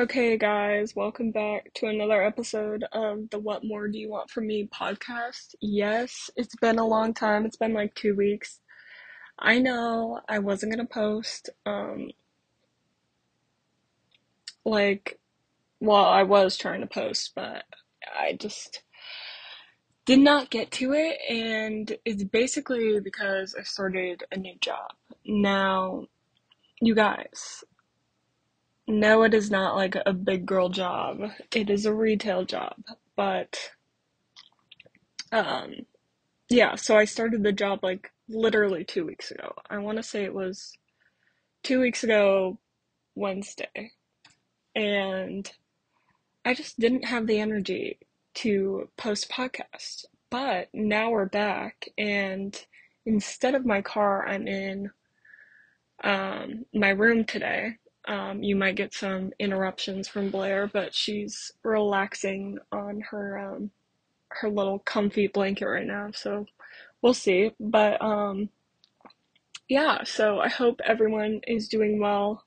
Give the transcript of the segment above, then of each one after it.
Okay, guys, welcome back to another episode of the What More Do You Want From Me podcast. Yes, it's been a long time. It's been like two weeks. I know I wasn't gonna post, um, like, well, I was trying to post, but I just did not get to it, and it's basically because I started a new job. Now, you guys, no, it is not like a big girl job. It is a retail job. But um yeah, so I started the job like literally 2 weeks ago. I want to say it was 2 weeks ago Wednesday. And I just didn't have the energy to post podcasts. But now we're back and instead of my car, I'm in um, my room today um, you might get some interruptions from Blair, but she's relaxing on her um, her little comfy blanket right now, so we'll see. But um, yeah, so I hope everyone is doing well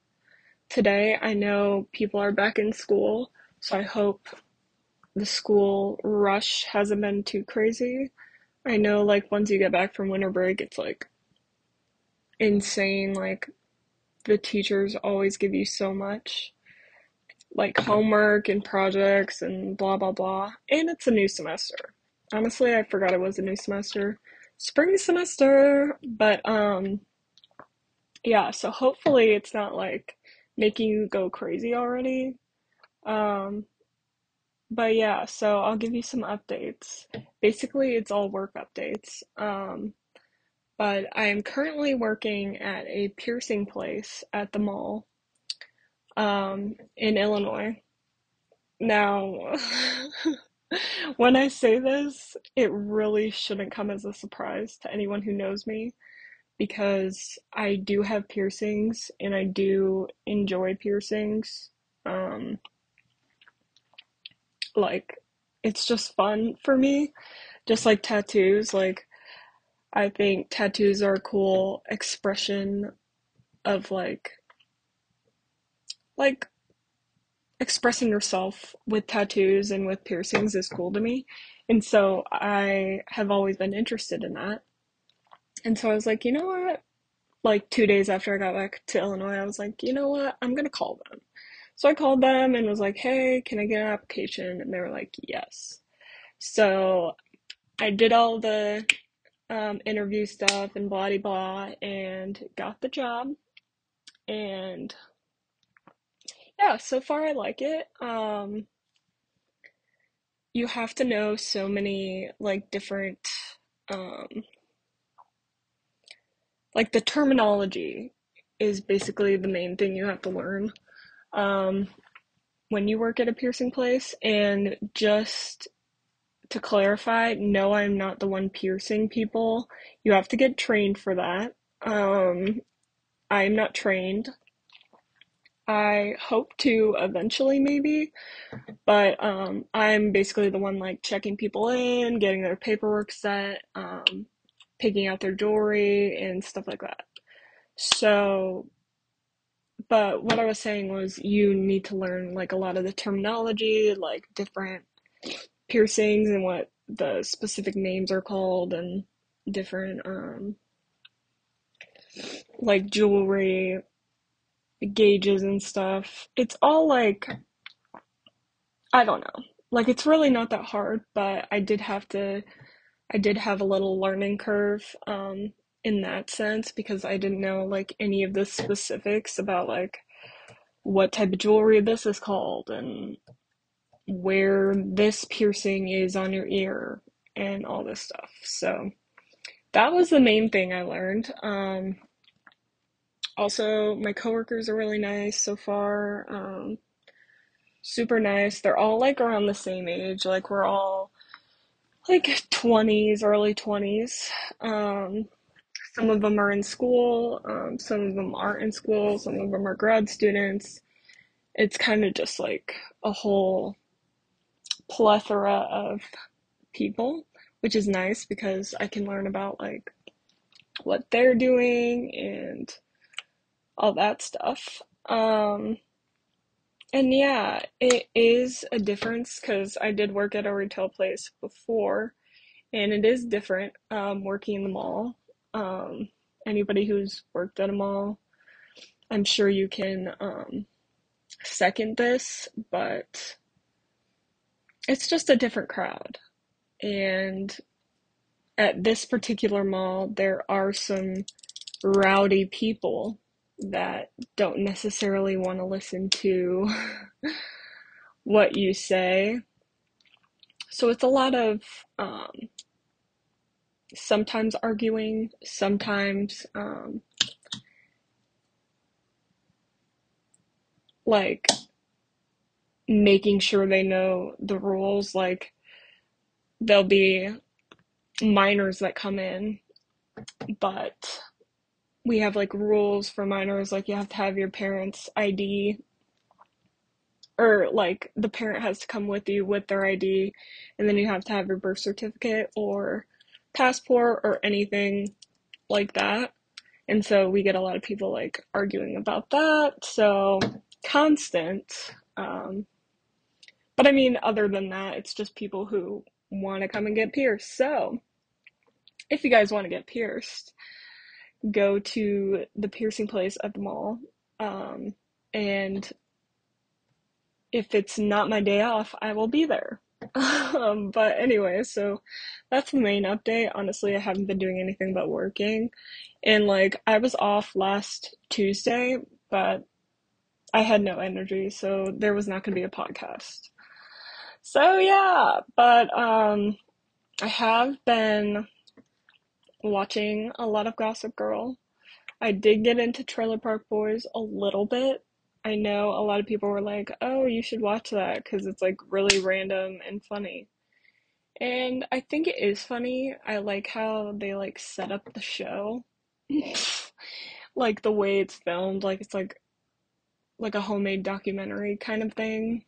today. I know people are back in school, so I hope the school rush hasn't been too crazy. I know, like, once you get back from winter break, it's like insane, like the teachers always give you so much like homework and projects and blah blah blah and it's a new semester. Honestly i forgot it was a new semester. Spring semester but um yeah so hopefully it's not like making you go crazy already. Um but yeah so i'll give you some updates. Basically it's all work updates. Um but I am currently working at a piercing place at the mall um, in Illinois. Now, when I say this, it really shouldn't come as a surprise to anyone who knows me because I do have piercings and I do enjoy piercings. Um, like, it's just fun for me, just like tattoos. Like, I think tattoos are a cool expression of like like expressing yourself with tattoos and with piercings is cool to me. And so I have always been interested in that. And so I was like, you know what? Like two days after I got back to Illinois, I was like, you know what? I'm gonna call them. So I called them and was like, hey, can I get an application? And they were like, yes. So I did all the um, interview stuff and blah blah and got the job. And yeah so far i like it. Um, you have to know so many like different um, like the terminology is basically the main thing you have to learn um, when you work at a piercing place. And just to clarify, no, I'm not the one piercing people. You have to get trained for that. Um, I'm not trained. I hope to eventually, maybe, but um, I'm basically the one like checking people in, getting their paperwork set, um, picking out their jewelry, and stuff like that. So, but what I was saying was you need to learn like a lot of the terminology, like different piercings and what the specific names are called and different um like jewelry gauges and stuff. It's all like I don't know. Like it's really not that hard, but I did have to I did have a little learning curve um in that sense because I didn't know like any of the specifics about like what type of jewelry this is called and where this piercing is on your ear and all this stuff. So that was the main thing I learned. Um, also, my coworkers are really nice so far. Um, super nice. They're all like around the same age. Like we're all like 20s, early 20s. Um, some of them are in school, um, some of them aren't in school, some of them are grad students. It's kind of just like a whole plethora of people, which is nice because I can learn about like what they're doing and all that stuff. Um, and yeah, it is a difference because I did work at a retail place before, and it is different um, working in the mall. Um, anybody who's worked at a mall, I'm sure you can um, second this, but it's just a different crowd. And at this particular mall, there are some rowdy people that don't necessarily want to listen to what you say. So it's a lot of um, sometimes arguing, sometimes um, like making sure they know the rules. Like there'll be minors that come in, but we have like rules for minors, like you have to have your parents' ID or like the parent has to come with you with their ID, and then you have to have your birth certificate or passport or anything like that. And so we get a lot of people like arguing about that. So constant. Um, but I mean, other than that, it's just people who want to come and get pierced. So if you guys want to get pierced, go to the piercing place at the mall. Um, and if it's not my day off, I will be there. um, but anyway, so that's the main update. Honestly, I haven't been doing anything but working. And like, I was off last Tuesday, but I had no energy, so there was not going to be a podcast. So yeah, but um, I have been watching a lot of Gossip Girl. I did get into Trailer Park Boys a little bit. I know a lot of people were like, "Oh, you should watch that because it's like really random and funny." And I think it is funny. I like how they like set up the show. like the way it's filmed, like it's like like a homemade documentary kind of thing.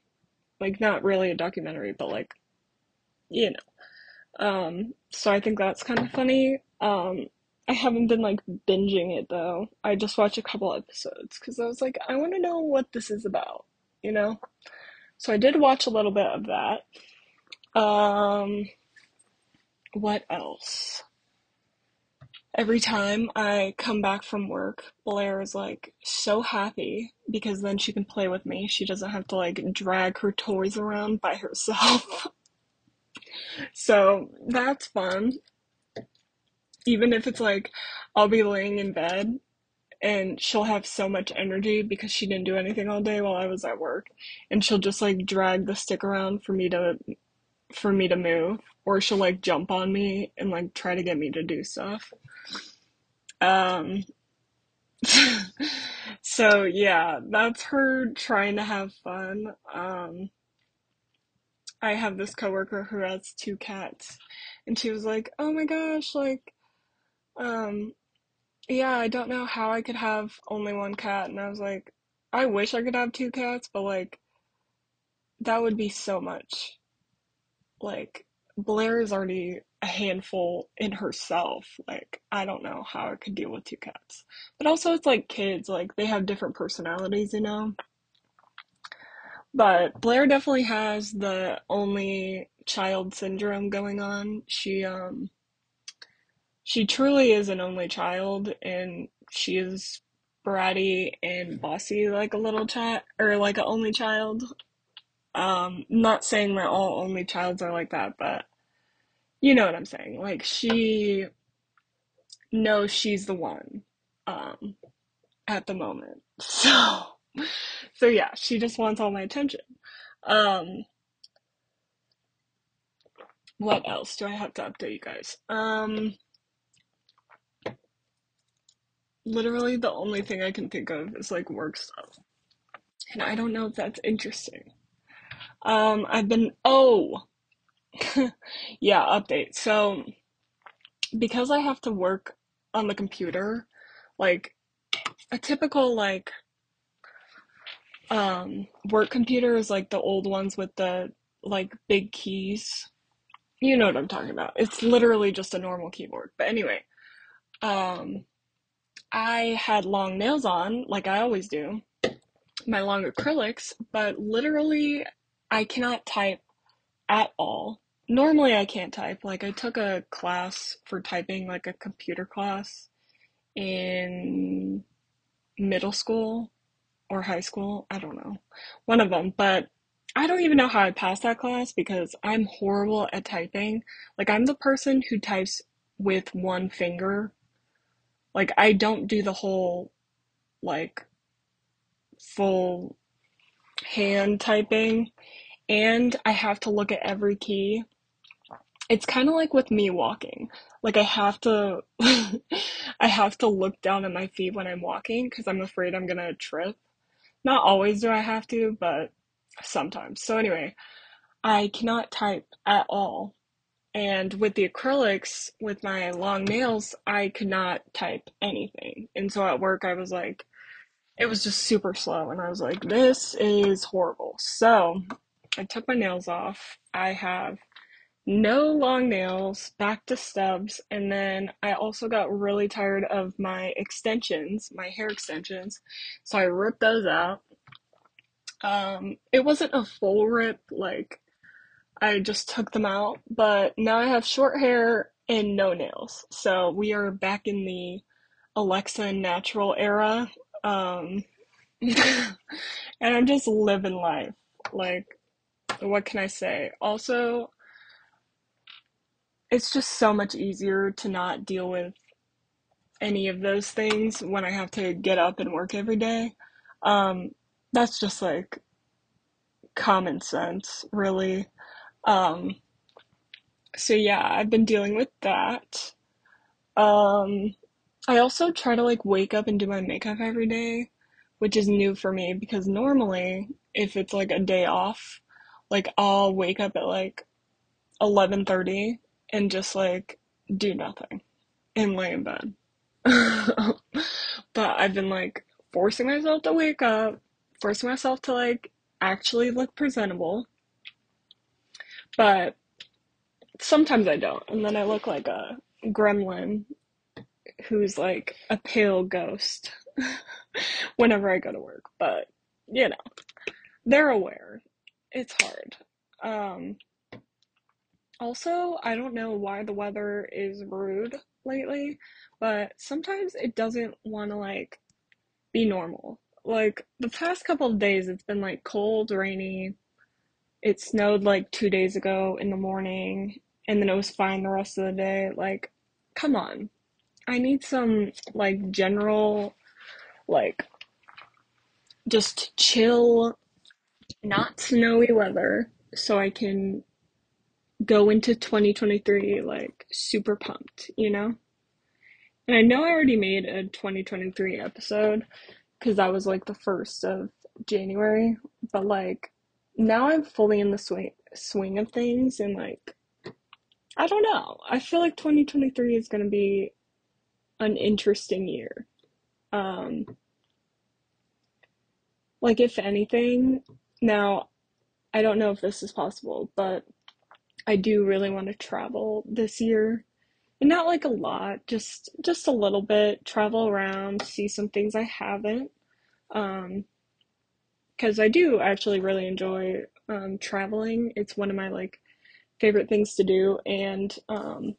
Like not really a documentary, but like you know. Um, so I think that's kind of funny. Um, I haven't been like binging it though. I just watched a couple episodes because I was like, I want to know what this is about, you know? So I did watch a little bit of that. Um, what else? Every time I come back from work, Blair is like so happy because then she can play with me. She doesn't have to like drag her toys around by herself. so that's fun. Even if it's like I'll be laying in bed and she'll have so much energy because she didn't do anything all day while I was at work and she'll just like drag the stick around for me to for me to move or she'll like jump on me and like try to get me to do stuff. Um so yeah, that's her trying to have fun. Um I have this coworker who has two cats and she was like, "Oh my gosh, like um yeah, I don't know how I could have only one cat." And I was like, "I wish I could have two cats, but like that would be so much." Like Blair is already a handful in herself. Like, I don't know how I could deal with two cats. But also, it's like kids, like, they have different personalities, you know? But Blair definitely has the only child syndrome going on. She, um, she truly is an only child, and she is bratty and bossy like a little child, or like an only child. Um, not saying that all only childs are like that, but you know what I'm saying. Like she knows she's the one um at the moment. So so yeah, she just wants all my attention. Um what else do I have to update you guys? Um literally the only thing I can think of is like work stuff. And I don't know if that's interesting. Um I've been oh yeah, update. So because I have to work on the computer, like a typical like um work computer is like the old ones with the like big keys. You know what I'm talking about. It's literally just a normal keyboard. But anyway, um I had long nails on like I always do. my long acrylics, but literally I cannot type at all. Normally I can't type. Like I took a class for typing, like a computer class in middle school or high school. I don't know. One of them, but I don't even know how I passed that class because I'm horrible at typing. Like I'm the person who types with one finger. Like I don't do the whole like full hand typing and I have to look at every key. It's kind of like with me walking. Like I have to I have to look down at my feet when I'm walking because I'm afraid I'm gonna trip. Not always do I have to, but sometimes. So anyway, I cannot type at all. And with the acrylics, with my long nails, I could not type anything. And so at work, I was like, it was just super slow. And I was like, this is horrible. So I took my nails off. I have no long nails, back to stubs, and then I also got really tired of my extensions, my hair extensions, so I ripped those out. Um, it wasn't a full rip, like I just took them out, but now I have short hair and no nails. So we are back in the Alexa natural era. Um, and I'm just living life. Like, what can I say? Also, it's just so much easier to not deal with any of those things when I have to get up and work every day. Um, that's just like common sense, really. Um, so yeah, I've been dealing with that. Um, I also try to like wake up and do my makeup every day, which is new for me because normally if it's like a day off, like I'll wake up at like 11:30 and just like do nothing and lay in bed. but I've been like forcing myself to wake up, forcing myself to like actually look presentable. But sometimes I don't, and then I look like a gremlin who's like a pale ghost whenever I go to work. But you know, they're aware. It's hard. Um, also, I don't know why the weather is rude lately, but sometimes it doesn't want to like be normal. Like the past couple of days, it's been like cold, rainy. It snowed like two days ago in the morning, and then it was fine the rest of the day. Like, come on. I need some like general, like, just chill, not snowy weather so I can go into 2023 like super pumped, you know? And I know I already made a 2023 episode because that was like the first of January, but like now I'm fully in the swing swing of things and like I don't know. I feel like 2023 is going to be an interesting year. Um like if anything, now I don't know if this is possible, but I do really want to travel this year. And not like a lot, just just a little bit, travel around, see some things I haven't. Um because I do actually really enjoy um traveling. It's one of my like favorite things to do and um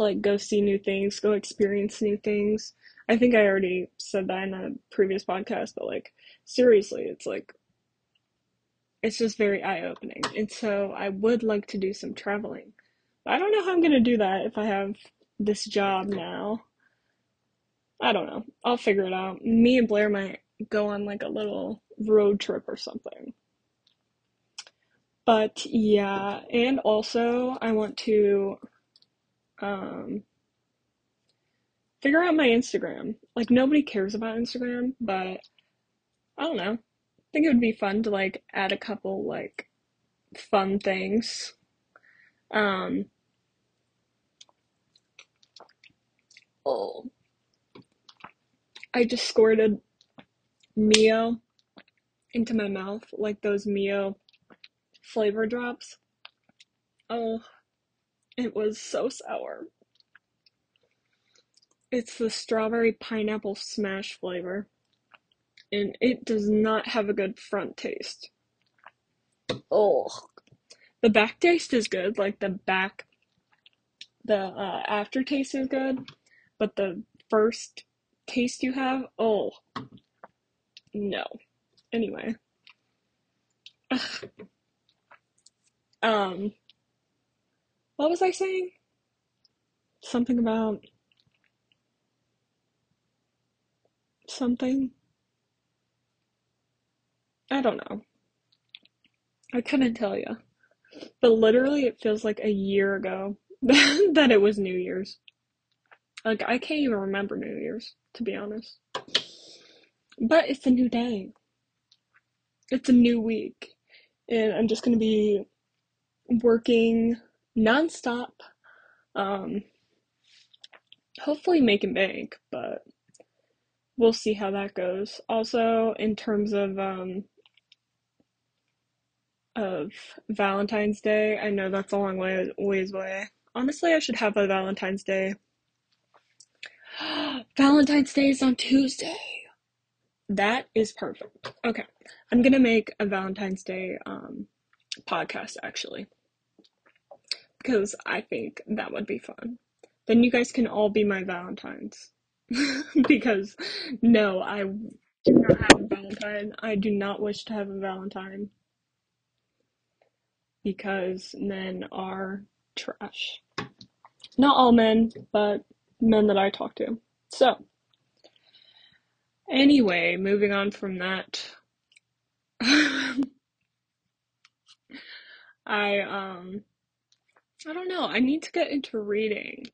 like go see new things, go experience new things. I think I already said that in a previous podcast, but like seriously, it's like it's just very eye opening. And so I would like to do some traveling. But I don't know how I'm going to do that if I have this job now. I don't know. I'll figure it out. Me and Blair might go on like a little road trip or something. But yeah, and also I want to um figure out my Instagram. Like nobody cares about Instagram, but I don't know I think it would be fun to like add a couple like fun things. Um, oh, I just squirted Mio into my mouth, like those Mio flavor drops. Oh, it was so sour. It's the strawberry pineapple smash flavor. and it does not have a good front taste. Oh, the back taste is good. Like the back, the uh, aftertaste is good, but the first taste you have, oh, no. Anyway, um, what was I saying? Something about something. I don't know. I couldn't tell you. But literally, it feels like a year ago that it was New Year's. Like, I can't even remember New Year's, to be honest. But it's a new day. It's a new week. And I'm just going to be working nonstop. Um, hopefully making bank, but we'll see how that goes. Also, in terms of um, of Valentine's Day. I know that's a long way ways away. Honestly, I should have a Valentine's Day. Valentine's Day is on Tuesday. That is perfect. Okay, I'm gonna make a Valentine's Day um, podcast actually because I think that would be fun. Then you guys can all be my Valentines. because no, I do not have a Valentine. I do not wish to have a Valentine because men are trash. Not all men, but men that I talk to. So, anyway, moving on from that. I um I don't know. I need to get into reading.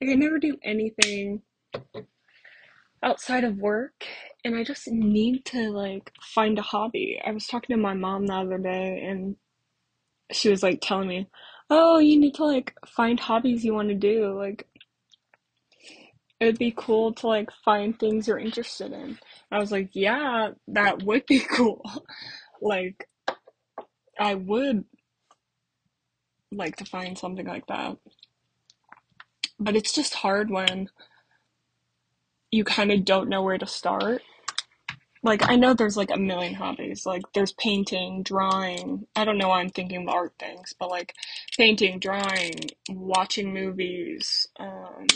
Like I never do anything outside of work and I just need to like find a hobby. I was talking to my mom the other day and she was like telling me, "Oh, you need to like find hobbies you want to do. Like it would be cool to like find things you're interested in." I was like, "Yeah, that would be cool." like I would like to find something like that. But it's just hard when you kind of don't know where to start like I know there's like a million hobbies. Like there's painting, drawing. I don't know why I'm thinking of art things, but like painting, drawing, watching movies, um,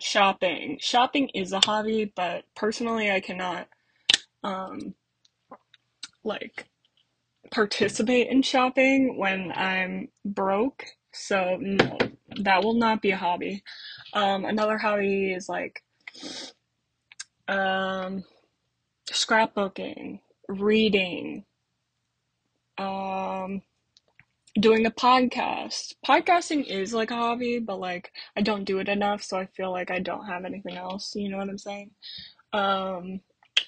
shopping. Shopping is a hobby, but personally I cannot um like participate in shopping when I'm broke. So no, that will not be a hobby. Um another hobby is like um scrapbooking, reading, um, doing a podcast. Podcasting is like a hobby, but like I don't do it enough, so I feel like I don't have anything else. You know what I'm saying? Um,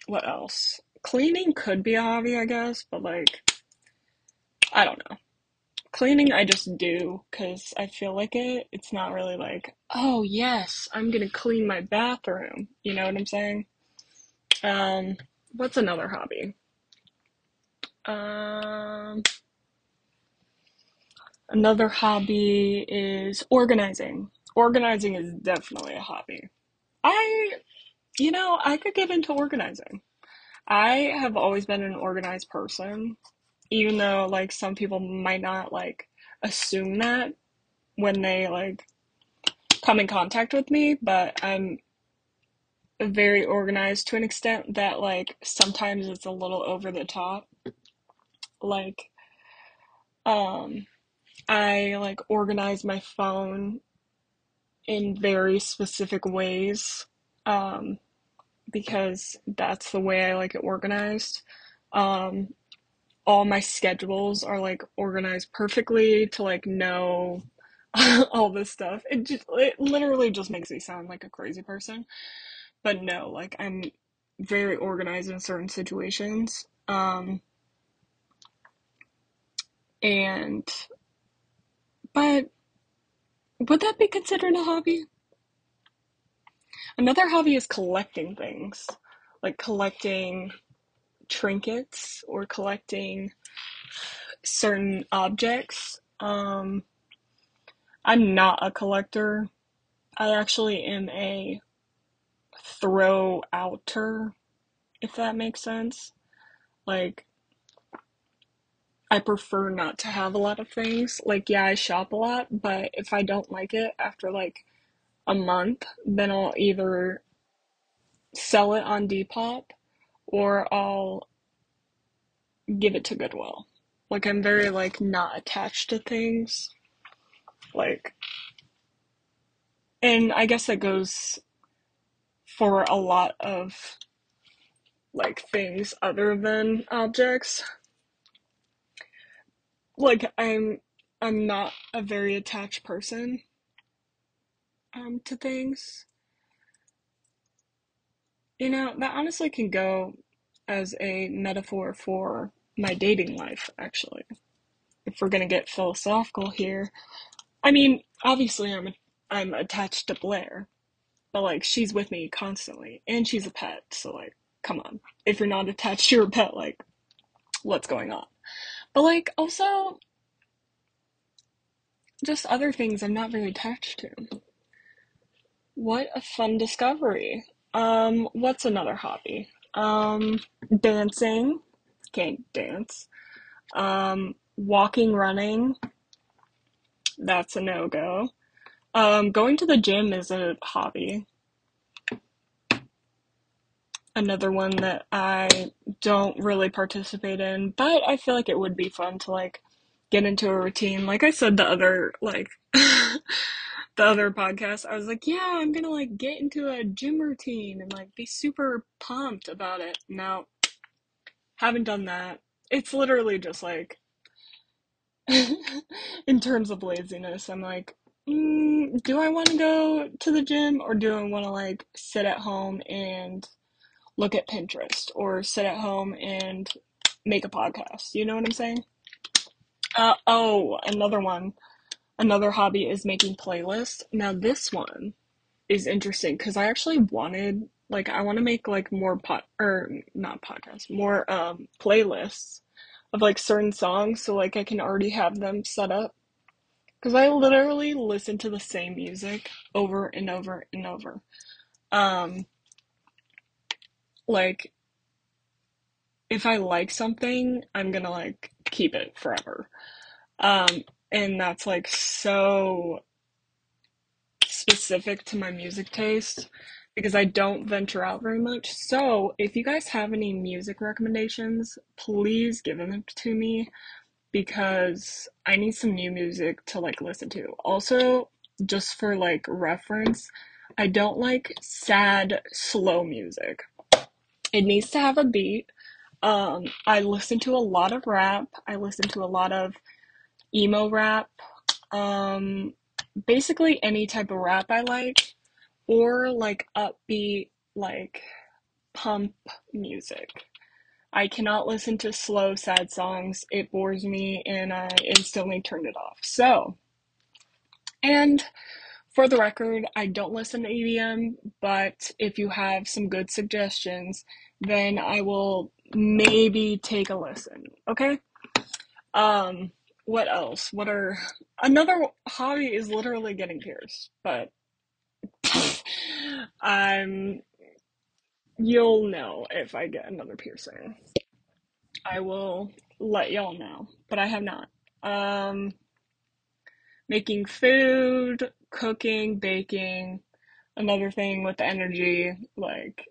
what else? Cleaning could be a hobby, I guess, but like I don't know. Cleaning I just do because I feel like it. It's not really like, oh yes, I'm gonna clean my bathroom. You know what I'm saying? Um, what's another hobby? Um, another hobby is organizing. Organizing is definitely a hobby. I, you know, I could get into organizing. I have always been an organized person, even though like some people might not like assume that when they like come in contact with me, but I'm very organized to an extent that like sometimes it's a little over the top. Like um I like organize my phone in very specific ways um because that's the way I like it organized. Um all my schedules are like organized perfectly to like know all this stuff. It just it literally just makes me sound like a crazy person. But no, like I'm very organized in certain situations. Um, and, but would that be considered a hobby? Another hobby is collecting things, like collecting trinkets or collecting certain objects. Um, I'm not a collector. I actually am a throw outer, if that makes sense. Like, I prefer not to have a lot of things. Like, yeah, I shop a lot, but if I don't like it after like a month, then I'll either sell it on Depop or I'll give it to Goodwill. Like, I'm very like not attached to things. Like, and I guess that goes for a lot of like things other than objects. Like I'm I'm not a very attached person um to things. You know, that honestly can go as a metaphor for my dating life actually. If we're to get philosophical here. I mean, obviously I'm I'm attached to Blair, but like she's with me constantly and she's a pet, so like come on. If you're not attached to your pet like what's going on? But like also just other things I'm not very attached to. What a fun discovery. Um, what's another hobby? Um, dancing. Can't dance. Um, walking, running. That's a no go. Um, going to the gym is a hobby. Another one that I don't really participate in, but I feel like it would be fun to like get into a routine. Like I said, the other like the other podcast, I was like, yeah, I'm gonna like get into a gym routine and like be super pumped about it. No, haven't done that. It's literally just like, in terms of laziness, I'm like, mm, do I want to go to the gym or do I want to like sit at home and look at Pinterest or sit at home and make a podcast? You know what I'm saying? Uh, oh, another one. Another hobby is making playlists. Now, this one is interesting because I actually wanted, like, I want to make like more pot or not podcasts, more um playlists of like certain songs so like I can already have them set up. Because I literally listen to the same music over and over and over. Um, like, if I like something, I'm gonna like keep it forever. Um, and that's like so specific to my music taste because I don't venture out very much. So, if you guys have any music recommendations, please give them to me because I need some new music to like listen to. Also, just for like reference, I don't like sad, slow music. It needs to have a beat. Um, I listen to a lot of rap. I listen to a lot of emo rap. Um, basically any type of rap I like, or like upbeat, like pump music. I cannot listen to slow, sad songs. It bores me and I instantly turn it off. So, and for the record, I don't listen to EDM, but if you have some good suggestions, then I will maybe take a listen. Okay? Um, what else? What are another hobby is literally getting pierced, but I'm you'll know if I get another piercing. I will let y'all know, but I have not. Um, making food, cooking, baking, another thing with energy, like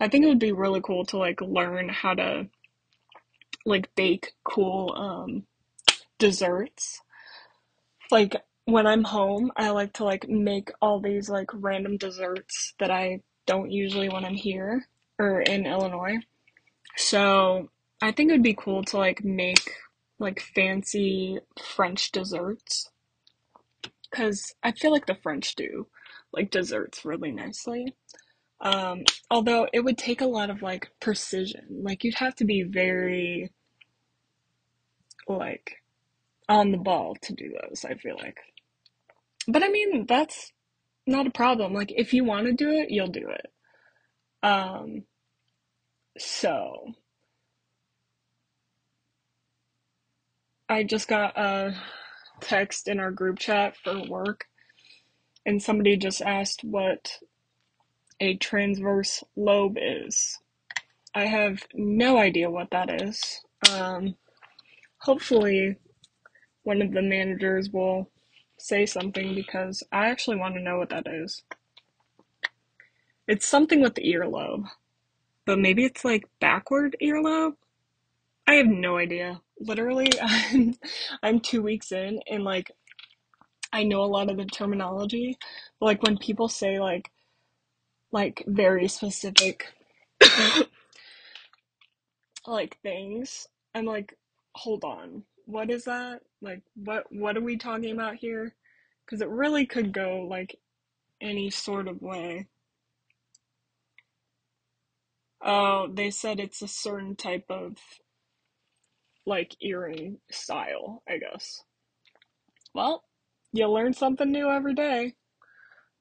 I think it would be really cool to like learn how to like bake cool um desserts. Like when I'm home, I like to like make all these like random desserts that I don't usually when I'm here or in Illinois. So I think it would be cool to like make like fancy French desserts because I feel like the French do like desserts really nicely. Um, although it would take a lot of like precision. Like you'd have to be very like on the ball to do those, I feel like. But I mean, that's not a problem. Like if you want to do it, you'll do it. Um, so I just got a text in our group chat for work, and somebody just asked what a transverse lobe is. I have no idea what that is. Um, hopefully, one of the managers will say something because I actually want to know what that is. It's something with the earlobe, but maybe it's like backward earlobe. I have no idea. Literally, I'm I'm two weeks in and like I know a lot of the terminology. But, like when people say like like very specific like things, I'm like, hold on, what is that? Like what what are we talking about here? Because it really could go like any sort of way. Oh, they said it's a certain type of like earring style, I guess. Well, you learn something new every day.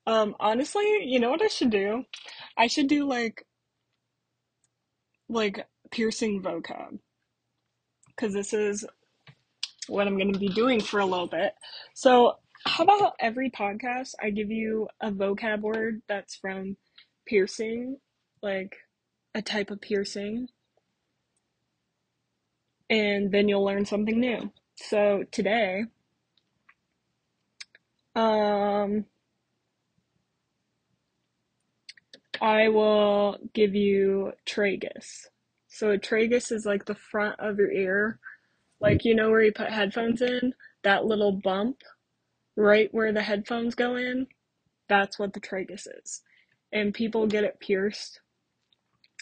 Um, honestly, you know what I should do? I should do like like piercing vocab because this is what I'm going to be doing for a little bit. So, how about every podcast I give you a vocab word that's from piercing, like a type of piercing, and then you'll learn something new. So, today, um, I will give you tragus. So, a tragus is like the front of your ear like you know where you put headphones in, that little bump right where the headphones go in, that's what the tragus is. And people get it pierced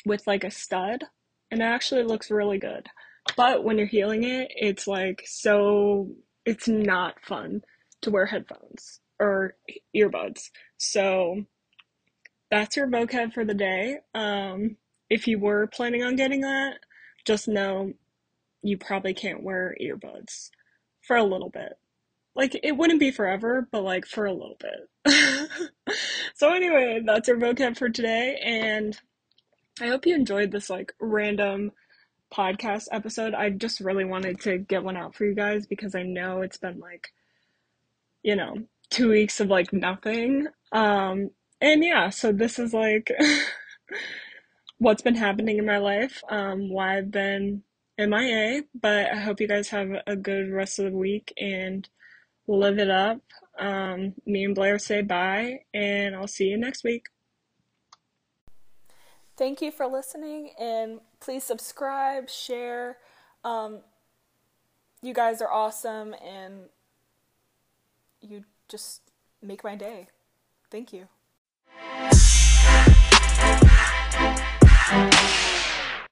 with like a stud, and it actually looks really good. But when you're healing it, it's like so it's not fun to wear headphones or earbuds. So that's your vocab for the day. Um, if you were planning on getting that, just know you probably can't wear earbuds for a little bit. Like, it wouldn't be forever, but like for a little bit. so, anyway, that's our vocab for today, and I hope you enjoyed this like random podcast episode. I just really wanted to get one out for you guys because I know it's been like, you know, two weeks of like nothing. Um, and yeah, so this is like what's been happening in my life, um, why I've been MIA, but I hope you guys have a good rest of the week and live it up. Um, me and Blair say bye, and I'll see you next week. Thank you for listening, and please subscribe, share. Um, you guys are awesome, and you just make my day. Thank you.